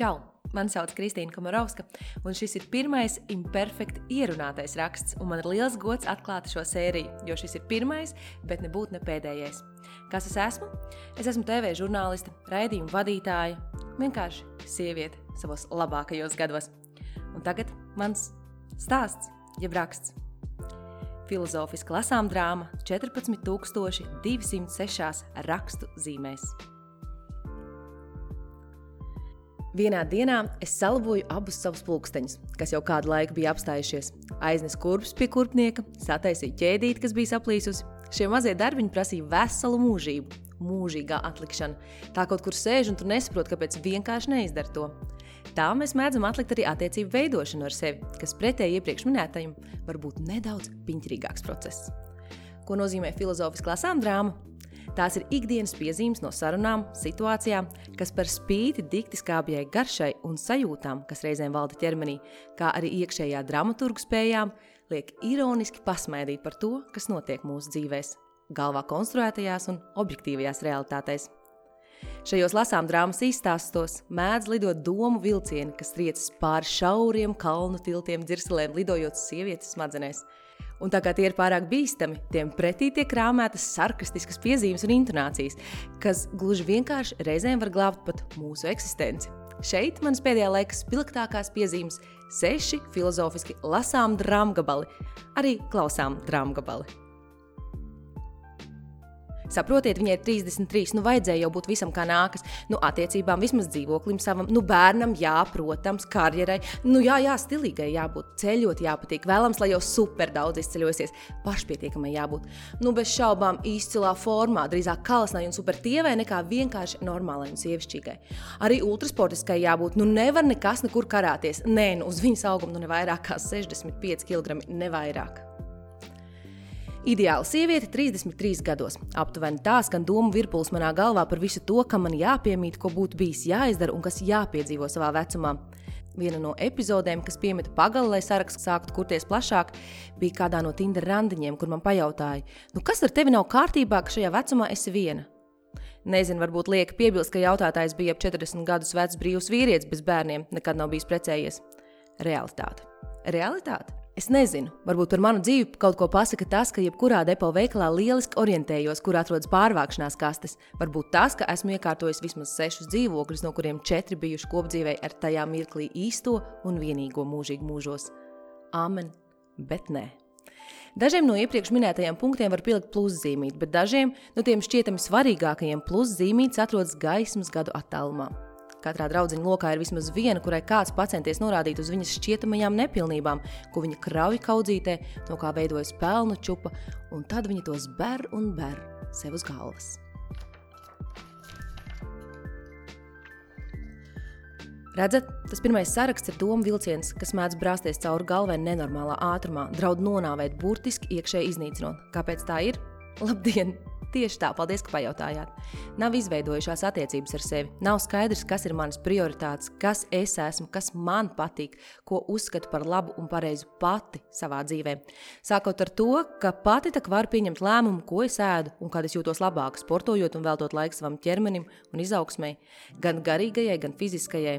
Čau! Mani sauc Kristīna Komarovska, un šis ir pirmais imperfekti ierunātais raksts. Man ir liels gods atklāt šo sēriju, jo šis ir pirmais, bet nebūtu ne pēdējais. Kas es esmu? Es esmu TV žurnāliste, raidījuma vadītāja, vienkārši sieviete savos labākajos gados. Un tagad mans stāsts, jeb raksts. Filozofiski lasām drāma 14,206 rakstu zīmēs. Vienā dienā es salaboju abus savus pulksteņus, kas jau kādu laiku bija apstājušies. Aiznesu kurpes pie kurpnieka, sataisīju ķēdīti, kas bija saplīsusi. Šie mazie darbiņi prasīja veselu mūžību, mūžīgā atlikšana. Tā kaut kur sēž un tu nesaproti, kāpēc vienkārši neizdara to. Tā mēs mēdzam atlikt arī attiecību veidošanu ar sevi, kas pretēji iepriekš minētajam var būt nedaudz piņķirīgāks process. Ko nozīmē filozofiski lasām drāma? Tās ir ikdienas piezīmes no sarunām, situācijām, kas par spīti dikti skābjai garšai un sajūtām, kas reizēm valda ķermenī, kā arī iekšējā dramaturgu spējām, liek ironiski pasmaidīt par to, kas notiek mūsu dzīvēs, galvā konstruētajās un objektīvajās realitātēs. Šajos lasām drāmas izstāstos mēdz lidot domu vilcieni, kas riecas pāri šauriem kalnu tiltiem, dzirselēm, lidojot sievietes smadzenēs. Un tā kā tie ir pārāk bīstami, tiem pretī tiek krāmētas sarkastiskas piezīmes un intonācijas, kas gluži vienkārši reizēm var glābt pat mūsu eksistenci. Šeit manas pēdējā laika spilgtākās piezīmes - seši filozofiski lasām drāmgabali, arī klausām drāmgabali. Saprotiet, viņai ir 33, nu vajadzēja jau būt visam kā nākas. Nu, attiecībām, vismaz dzīvoklim savam, nu, bērnam, jā, protams, karjerai. Nu, jā, jā, stilīgai jābūt, ceļot jāpatīk. Vēlams, lai jau super daudz izceļosies, pašpietiekamai jābūt. Nu, bez šaubām izcilā formā, drīzāk kalasnai un super tievai nekā vienkārši normālai un sievišķīgai. Arī ultrasportiskai jābūt, nu, nevar nekas nekur karāties. Nē, nu, uz viņas auguma nu ne vairāk kā 65 kg, ne vairāk. Ideāla sieviete 33 gados. Aptuveni tā skan domu virpulis manā galvā par visu to, kam man jāpiemīt, ko būtu bijis jāizdara un kas jāpiedzīvo savā vecumā. Viena no epizodēm, kas piemeta pagalu, lai saraksts sāktu kurties plašāk, bija kādā no Tinder randiņiem, kur man pajautāja, nu kas ar tevi nav kārtībā, ka šajā vecumā esi viena? Nezinu, varbūt lieka piebilst, ka jautātājs bija ap 40 gadus vecs brīvs vīrietis bez bērniem, nekad nav bijis precējies. Realitāte. Realitāte? Es nezinu, varbūt par manu dzīvi kaut ko pasaka tas, ka jebkurā depo veikalā lieliski orientējos, kur atrodas pārvākšanās kastes. Varbūt tas, ka esmu iekārtojis vismaz sešus dzīvokļus, no kuriem četri bijuši kopdzīvē ar tajā mirklī īsto un vienīgo mūžīgu mūžos. Amen, bet nē. Dažiem no iepriekš minētajiem punktiem var pielikt pluszīmīti, bet dažiem no tiem šķietami svarīgākajiem pluszīmītes atrodas gaismas gadu attālumā. Katrā draudziņa lokā ir vismaz viena, kurai kāds pacenties norādīt uz viņas šķietamajām nepilnībām, ko viņa krauj kaudzītē, no kā veidojas pelnu čupa, un tad viņa tos ber un ber sev uz galvas. Redzat, tas pirmais saraksts ir domu vilciens, kas mēdz brāzties cauri galvai nenormālā ātrumā, draud nonāvēt burtiski iekšēji iznīcinot. Kāpēc tā ir? Labdien! Tieši tā, paldies, ka pajautājāt. Nav izveidojušās attiecības ar sevi. Nav skaidrs, kas ir manas prioritātes, kas es esmu, kas man patīk, ko uzskatu par labu un pareizu pati savā dzīvē. Sākot ar to, ka pati tak var pieņemt lēmumu, ko es ēdu un kad es jūtos labāk, sportojot un veltot laiku savam ķermenim un izaugsmai, gan garīgajai, gan fiziskajai.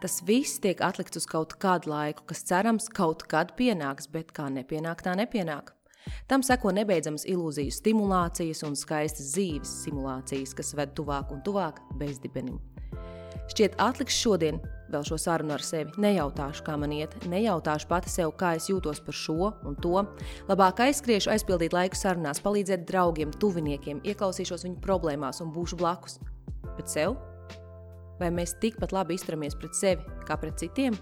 Tas viss tiek atlikts uz kaut kādu laiku, kas cerams kaut kad pienāks, bet kā nepienāk, tā nepienāk. Tam seko nebeidzamas ilūziju stimulācijas un skaistas dzīves simulācijas, kas ved tuvāk un tuvāk bezdibenim. Šķiet, atliks šodien vēl šo sarunu ar sevi. Nejautāšu, kā man iet, nejautāšu pati sev, kā es jūtos par šo un to. Labāk aizskriešu, aizpildīt laiku sarunās, palīdzēt draugiem, tuviniekiem, ieklausīšos viņu problēmās un būšu blakus. Bet sev? Vai mēs tikpat labi izturamies pret sevi kā pret citiem?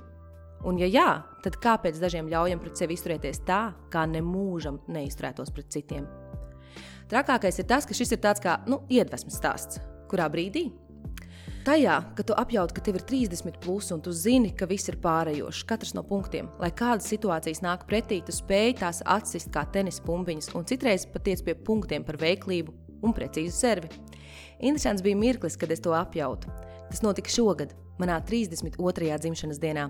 Un, ja jā, tad kāpēc dažiem ļaujam pret sevi izturēties tā, kā nemūžam neizturētos pret citiem? Trakākais ir tas, ka šis ir tāds kā nu, iedvesmas stāsts. Kurā brīdī? Tajā, ka tu apjaut, ka tev ir 30 plus un tu zini, ka viss ir pārējošs, katrs no punktiem, lai kādas situācijas nāk pretī, tu spēj tās atsist kā tenisa pumpiņas un citreiz pat tiec pie punktiem par veiklību un precīzu servi. Interesants bija mirklis, kad es to apjautu. Tas notika šogad, manā 32. dzimšanas dienā.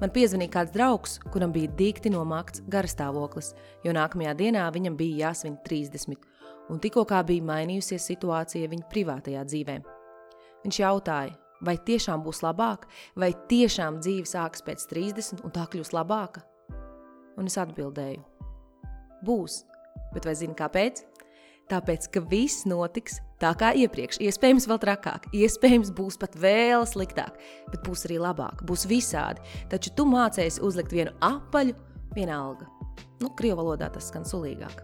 Man piezvanīja kāds draugs, kuram bija dikti nomakts garastāvoklis, jo nākamajā dienā viņam bija jāsvin 30, un tikko kā bija mainījusies situācija viņa privātajā dzīvē. Viņš jautāja, Vai tiešām būs labāk, vai tiešām dzīve sākas pēc 30 un tā kļūs labāka? Un es atbildēju, būs. Bet vai zini kāpēc? Tāpēc, ka viss notiks tā kā iepriekš. Iespējams, vēl trakāk, iespējams, būs pat vēl sliktāk, bet būs arī labāk, būs visādi. Taču tu mācēsi uzlikt vienu apaļu, vienalga. Nu, krievu valodā tas skan sulīgāk.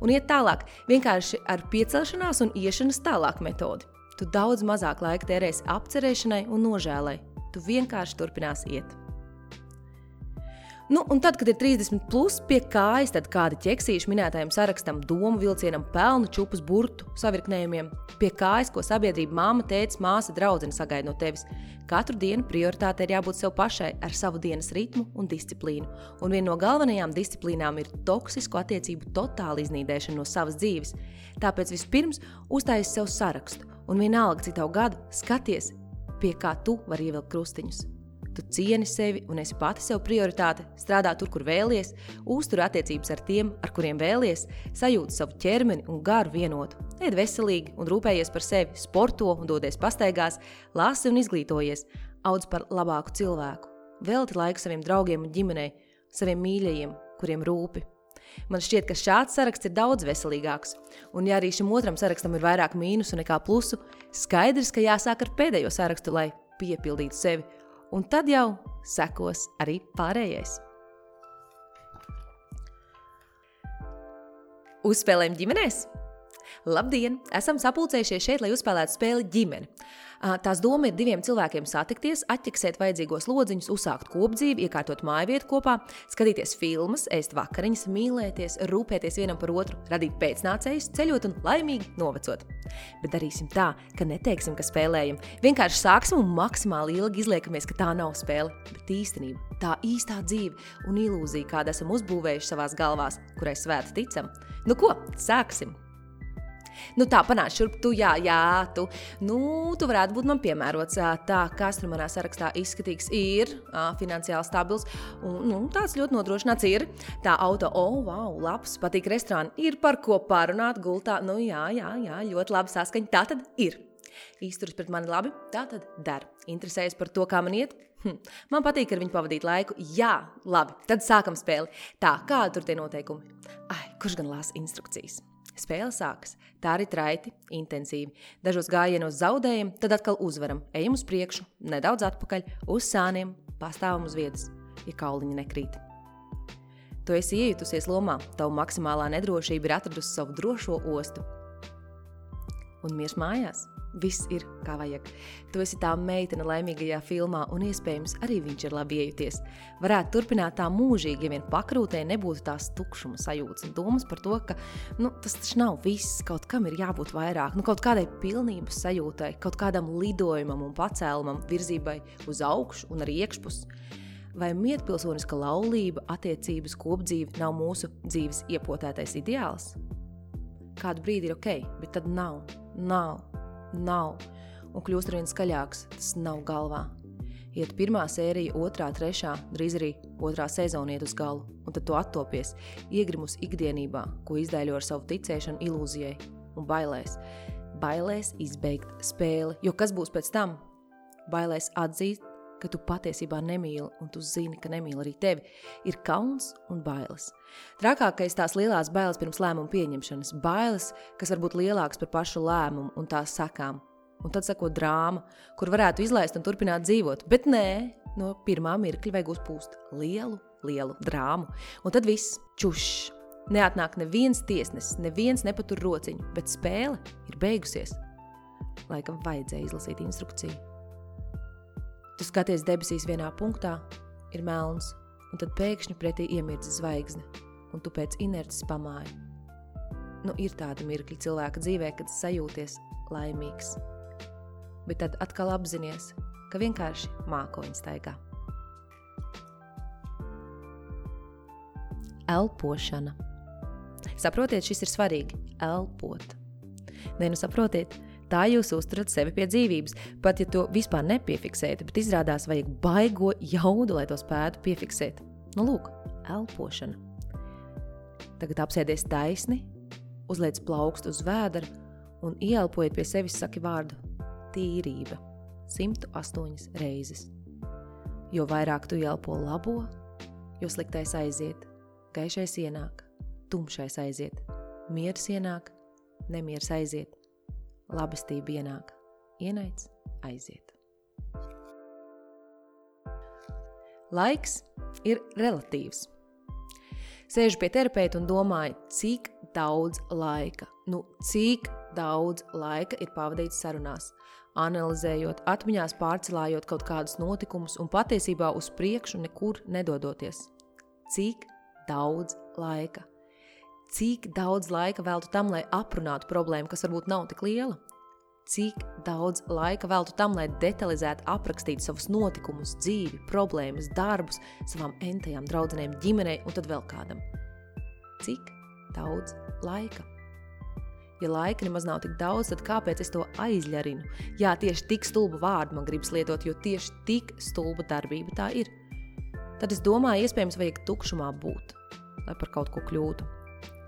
Un iet tālāk, vienkārši ar piecelšanās un iešanas tālāk metodi. Tu daudz mazāk laika tērēsi apcerēšanai un nožēlai. Tu vienkārši turpināsi iet. Nu, un tad, kad ir 30, plus, pie kājas, tad kādi ķeksīši minētajam sarakstam, domu vilcienam, pelnu čūpas burtu savirknējumiem, pie kājas, ko sabiedrība, māma, tēvs, māsa, draudzene sagaida no tevis. Katru dienu prioritāte ir jābūt sev pašai ar savu dienas ritmu un disciplīnu. Un viena no galvenajām disciplīnām ir toksisku attiecību totāla iznīdēšana no savas dzīves. Tāpēc vispirms uztaisīt sev sarakstu, un vienalga, cik tavu gadu, skaties, pie kā tu vari ievilkt krustiņus. Tu cieni sevi un esi pati sev prioritāte, strādā tur, kur vēlies, uztur attiecības ar tiem, ar kuriem vēlies, sajūti savu ķermeni un garu vienotu. Ēd veselīgi un rūpējies par sevi, sporto un dodies pastaigās, lasi un izglītojies, audz par labāku cilvēku. Velti laiku saviem draugiem un ģimenei, saviem mīļajiem, kuriem rūpi. Man šķiet, ka šāds saraksts ir daudz veselīgāks. Un, ja arī šim otram sarakstam ir vairāk mīnusu nekā plusu, skaidrs, ka jāsāk ar pēdējo sarakstu, lai piepildītu sevi un tad jau sekos arī pārējais. Uzspēlējam ģimenēs! Labdien! Esam sapulcējušies šeit, lai uzspēlētu spēli ģimene. Tās doma ir diviem cilvēkiem satikties, atķeksēt vajadzīgos lodziņus, uzsākt kopdzīvi, iekārtot mājvietu kopā, skatīties filmas, ēst vakariņas, mīlēties, rūpēties vienam par otru, radīt pēcnācējus, ceļot un laimīgi novecot. Bet darīsim tā, ka neteiksim, ka spēlējam. Vienkārši sāksim un maksimāli ilgi izliekamies, ka tā nav spēle, bet īstenība tā īstā dzīve un ilūzija, kādu esam uzbūvējuši savās galvās, kurai svēti ticam. Nu ko, sāksim! Nu, tā panāc šurp, tu, jā, jā, tu, nu, tu varētu būt man piemērots. Tā, kas tur manā sarakstā izskatīgs, ir finansiāli stabils un nu, tāds ļoti nodrošināts ir. Tā auto, oh, wow, labs, patīk restorāni, ir par ko parunāt gultā. Nu, jā, jā, jā, ļoti labi saskaņa. Tā tad ir. Izturas pret mani labi, tā tad dara. Interesējas par to, kā man iet. Hm. Man patīk ar viņu pavadīt laiku. Jā, labi, tad sākam spēli. Tā, kādi tur tie noteikumi? Ai, kurš gan lasa instrukcijas? Spēle sākas. Tā arī traiti, intensīvi. Dažos gājienos zaudējam, tad atkal uzvaram. Ejam uz priekšu, nedaudz atpakaļ, uz sāniem, pastāvam uz vietas, ja kauliņi nekrīt. Tu esi iejutusies lomā, tavu maksimālā nedrošība ir atradusi savu drošo ostu. Un miers mājās! Viss ir kā vajag. Tu esi tā meitene laimīgajā filmā, un iespējams arī viņš ir labi iejuties. Varētu turpināt tā mūžīgi, ja vien pakrūtē nebūtu tās tukšuma sajūtas un domas par to, ka nu, tas taču nav viss, kaut kam ir jābūt vairāk, nu, kaut kādai pilnības sajūtai, kaut kādam lidojumam un pacēlumam, virzībai uz augšu un arī iekšpus. Vai mietpilsoniska laulība, attiecības, kopdzīve nav mūsu dzīves iepotētais ideāls? Kādu brīdi ir ok, bet tad nav. Nav nav, un kļūst ar vien skaļāks, tas nav galvā. Iet pirmā sērija, otrā, trešā, drīz arī otrā sezona iet uz galu, un tad tu attopies, iegrimus ikdienībā, ko izdēļo ar savu ticēšanu ilūzijai un bailēs. Bailēs izbeigt spēli, jo kas būs pēc tam? Bailēs atzīt, ka tu patiesībā nemīli, un tu zini, ka nemīli arī tevi, ir kauns un bailes. Trakākais tās lielās bailes pirms lēmuma pieņemšanas, bailes, kas var būt lielākas par pašu lēmumu un tās sakām. Un tad sako drāma, kur varētu izlaist un turpināt dzīvot, bet nē, no pirmā mirkļa vajag uzpūst lielu, lielu drāmu. Un tad viss čušs. Neatnāk neviens tiesnesis, neviens nepatur rociņu, bet spēle ir beigusies. Laikam vajadzēja izlasīt instrukciju. Tu skaties debesīs vienā punktā, ir melns, un tad pēkšņi pretī iemirdzas zvaigzne, un tu pēc inerces pamāji. Nu, ir tāda mirkļa cilvēka dzīvē, kad sajūties laimīgs. Bet tad atkal apzinies, ka vienkārši mākoņi staigā. Elpošana. Saprotiet, šis ir svarīgi. Elpot. Nē, nu saprotiet, Tā jūs uzturat sevi pie dzīvības, pat ja to vispār nepiefiksējat, bet izrādās vajag baigo jaudu, lai to spētu piefiksēt. Nu, lūk, elpošana. Tagad apsēdies taisni, uzliec plaukstu uz vēdera un ieelpojiet pie sevis saki vārdu tīrība, 108 reizes. Jo vairāk tu elpo labo, jo sliktais aiziet, gaišais ienāk, tumšais aiziet, miers ienāk, nemieris aiziet, labestība ienāk, ienaids aiziet. Laiks ir relatīvs. Sēžu pie terapeita un domāju, cik daudz laika, nu cik daudz laika ir pavadīts sarunās, analizējot, atmiņās pārcelājot kaut kādus notikumus un patiesībā uz priekšu nekur nedodoties. Cik daudz laika? Cik daudz laika veltu tam, lai aprunātu problēmu, kas varbūt nav tik liela? Cik daudz laika veltu tam, lai detalizēti aprakstītu savus notikumus, dzīvi, problēmas, darbus, savām entajām draudzenēm, ģimenei un tad vēl kādam? Cik daudz laika? Ja laika nemaz nav tik daudz, tad kāpēc es to aizļarinu? Jā, tieši tik stulbu vārdu man gribas lietot, jo tieši tik stulba darbība tā ir. Tad es domāju, iespējams, vajag tukšumā būt, lai par kaut ko kļūtu.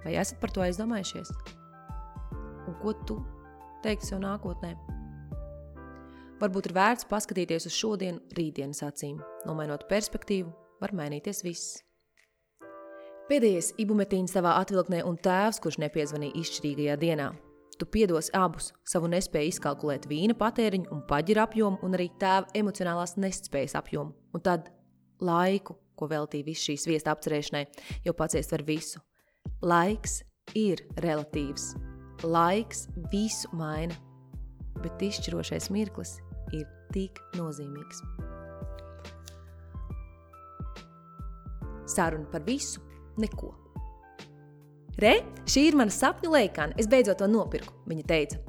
Vai esat par to aizdomājušies? Un ko tu teikt sev nākotnē. Varbūt ir vērts paskatīties uz šodienu, rītdienas acīm. Nomainot perspektīvu, var mainīties viss. Pēdējais ibumetīns tavā atvilknē un tēvs, kurš nepiezvanīja izšķirīgajā dienā. Tu piedos abus savu nespēju izkalkulēt vīna patēriņu un paģira apjomu un arī tēva emocionālās nespējas apjomu. Un tad laiku, ko veltīja visu šīs viesta apcerēšanai, jo paciest var visu. Laiks ir relatīvs. Laiks visu maina, bet izšķirošais mirklis ir tik nozīmīgs. Saruna par visu, neko. Re, šī ir mana sapņu leikāna, es beidzot to nopirku, viņa teica.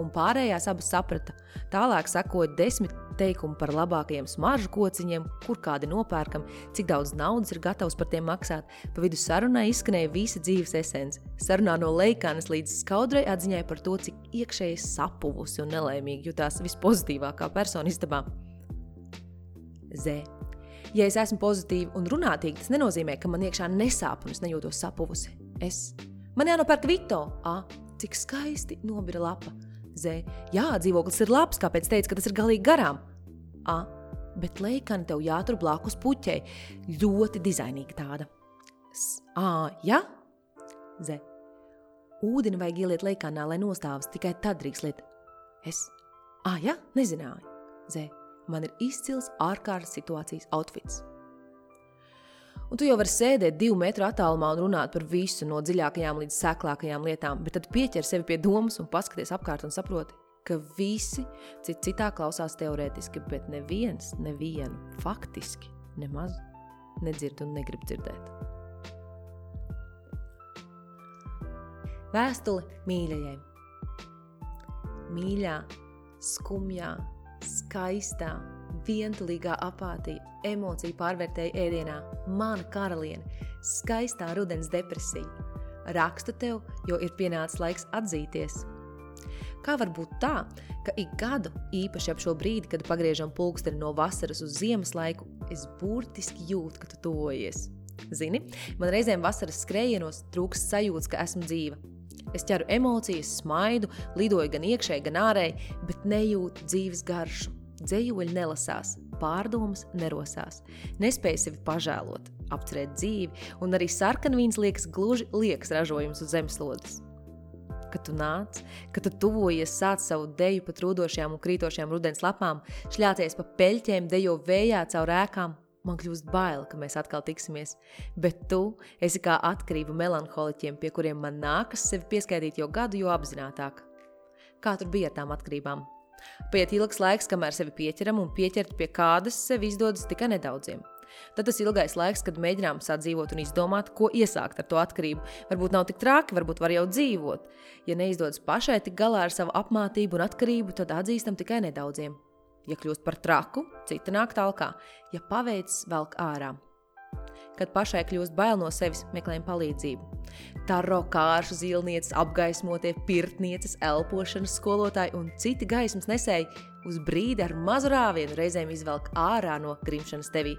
Un pārējās abas saprata. Tālāk sekoja desmit teikumu par labākajiem smaržu kociņiem, kur kādi nopērkam, cik daudz naudas ir gatavs par tiem maksāt. Pa vidu sarunai izskanēja visa dzīves esence. Sarunā no leikānas līdz skaudrai atziņai par to, cik iekšēji sapuvusi un nelaimīgi jutās vispozitīvākā persona istabā. Zē. Ja es esmu pozitīva un runātīga, tas nenozīmē, ka man iekšā nesāp un es nejūtos sapuvusi. Es. Man jānopērk Vito. A, cik skaisti nobira lapa. Z. Jā, dzīvoklis ir labs, kāpēc teica, ka tas ir galīgi garām. A. Bet leikani tev jātur blakus puķei. Ļoti dizainīga tāda. S. A. Ja? Z. Ūdeni vajag ieliet leikānā, lai nostāvas, tikai tad drīkst liet. Es. A. Ja? Nezināju. Z. Man ir izcils ārkārtas situācijas outfits. Un tu jau vari sēdēt divu metru attālumā un runāt par visu, no dziļākajām līdz seklākajām lietām, bet tad pieķer sevi pie domas un paskaties apkārt un saproti, ka visi cit citā klausās teorētiski, bet neviens nevienu faktiski nemaz nedzird un negrib dzirdēt. Vēstule mīļajai. Mīļā, skumjā, skaistā, vientulīgā apātija, emociju pārvērtēja ēdienā, mana karaliene, skaistā rudens depresija. Rakstu tev, jo ir pienācis laiks atzīties. Kā var būt tā, ka ik gadu, īpaši ap šo brīdi, kad pagriežam pulksteni no vasaras uz ziemas laiku, es burtiski jūtu, ka tu tuvojies. Zini, man reizēm vasaras skrējienos trūkst sajūta, ka esmu dzīva. Es ķeru emocijas, smaidu, lidoju gan iekšēji, gan ārēji, bet nejūtu dzīves garšu. Dzējoļi nelasās, pārdomas nerosās, nespēja sevi pažēlot, apcerēt dzīvi, un arī sarkanvīns liekas gluži liekas ražojums uz zemeslodes. Kad tu nāc, kad tu tuvojies, sāc savu deju pa trūdošajām un krītošajām rudens lapām, šļāties pa peļķiem, dejo vējā caur ēkām, man kļūst bail, ka mēs atkal tiksimies. Bet tu esi kā atkarība melanholiķiem, pie kuriem man nākas sevi pieskaitīt jau gadu, jo apzinātāk. Kā tur bija ar tām atkarībām? Paiet ilgs laiks, kamēr sevi pieķeram, un pieķert pie kādas sev izdodas tikai nedaudziem. Tad tas ilgais laiks, kad mēģinām sadzīvot un izdomāt, ko iesākt ar to atkarību. Varbūt nav tik traki, varbūt var jau dzīvot. Ja neizdodas pašai tik galā ar savu apmātību un atkarību, tad atzīstam tikai nedaudziem. Ja kļūst par traku, cita nāk tālāk, ja paveicis velk ārā. Kad pašai kļūst bail no sevis, meklējam palīdzību. Taro kāršu zīlnieces, apgaismotie pirtnieces, elpošanas skolotāji un citi gaismas nesēji uz brīdi ar mazu rāvienu reizēm izvelk ārā no grimšanas tevī.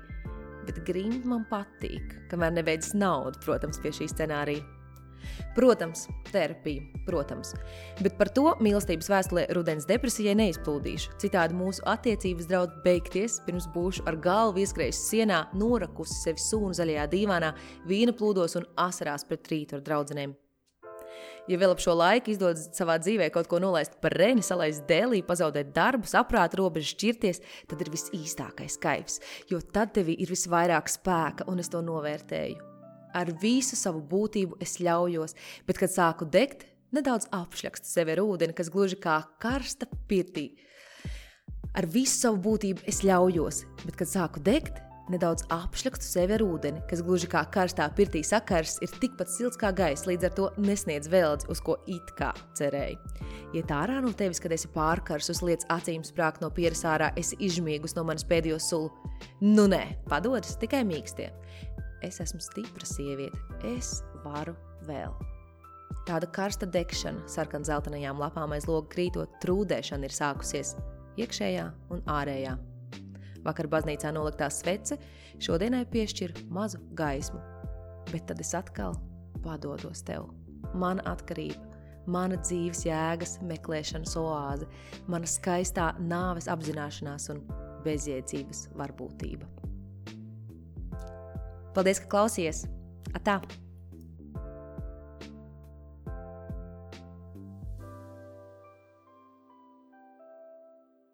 Bet grimt man patīk, kamēr nebeidzas nauda, protams, pie šī scenārija. Protams, terapija, protams. Bet par to mīlestības vēstulē rudens depresijai neizplūdīšu. Citādi mūsu attiecības draud beigties, pirms būšu ar galvu ieskrējusi sienā, norakusi sevi sūnu zaļajā dīvānā, vīna plūdos un asarās pret rītu ar draudzenēm. Ja vēl ap šo laiku izdodas savā dzīvē kaut ko nolaist par reni, salaist dēlī, pazaudēt darbu, saprāta robežu šķirties, tad ir visīstākais kaivs, jo tad tevī ir visvairāk spēka, un es to novērtēju. Ar visu savu būtību es ļaujos, bet, kad sāku degt, nedaudz apšļakstu sevi ar ūdeni, kas gluži kā karsta pirtī. Ar visu savu būtību es ļaujos, bet, kad sāku degt, nedaudz apšļakstu sevi ar ūdeni, kas gluži kā karstā pirtī sakars, ir tikpat silts kā gaisa, līdz ar to nesniedz vēldzi, uz ko it kā cerēji. Iet ārā no tevis, kad esi pārkarsus, liec acīm sprākt no pieras ārā, esi izžmiegus no manas pēdējo sulu. Nu nē, padodas tikai mīkstie es esmu stipra sieviete, es varu vēl. Tāda karsta degšana, sarkan zeltainajām lapām aiz loga krītot, trūdēšana ir sākusies iekšējā un ārējā. Vakar baznīcā noliktā svece šodienai piešķir mazu gaismu, bet tad es atkal padodos tev. Mana atkarība, mana dzīves jēgas meklēšanas oāze, mana skaistā nāves apzināšanās un bezjēdzības varbūtība. Paldies, ka klausies! Atā!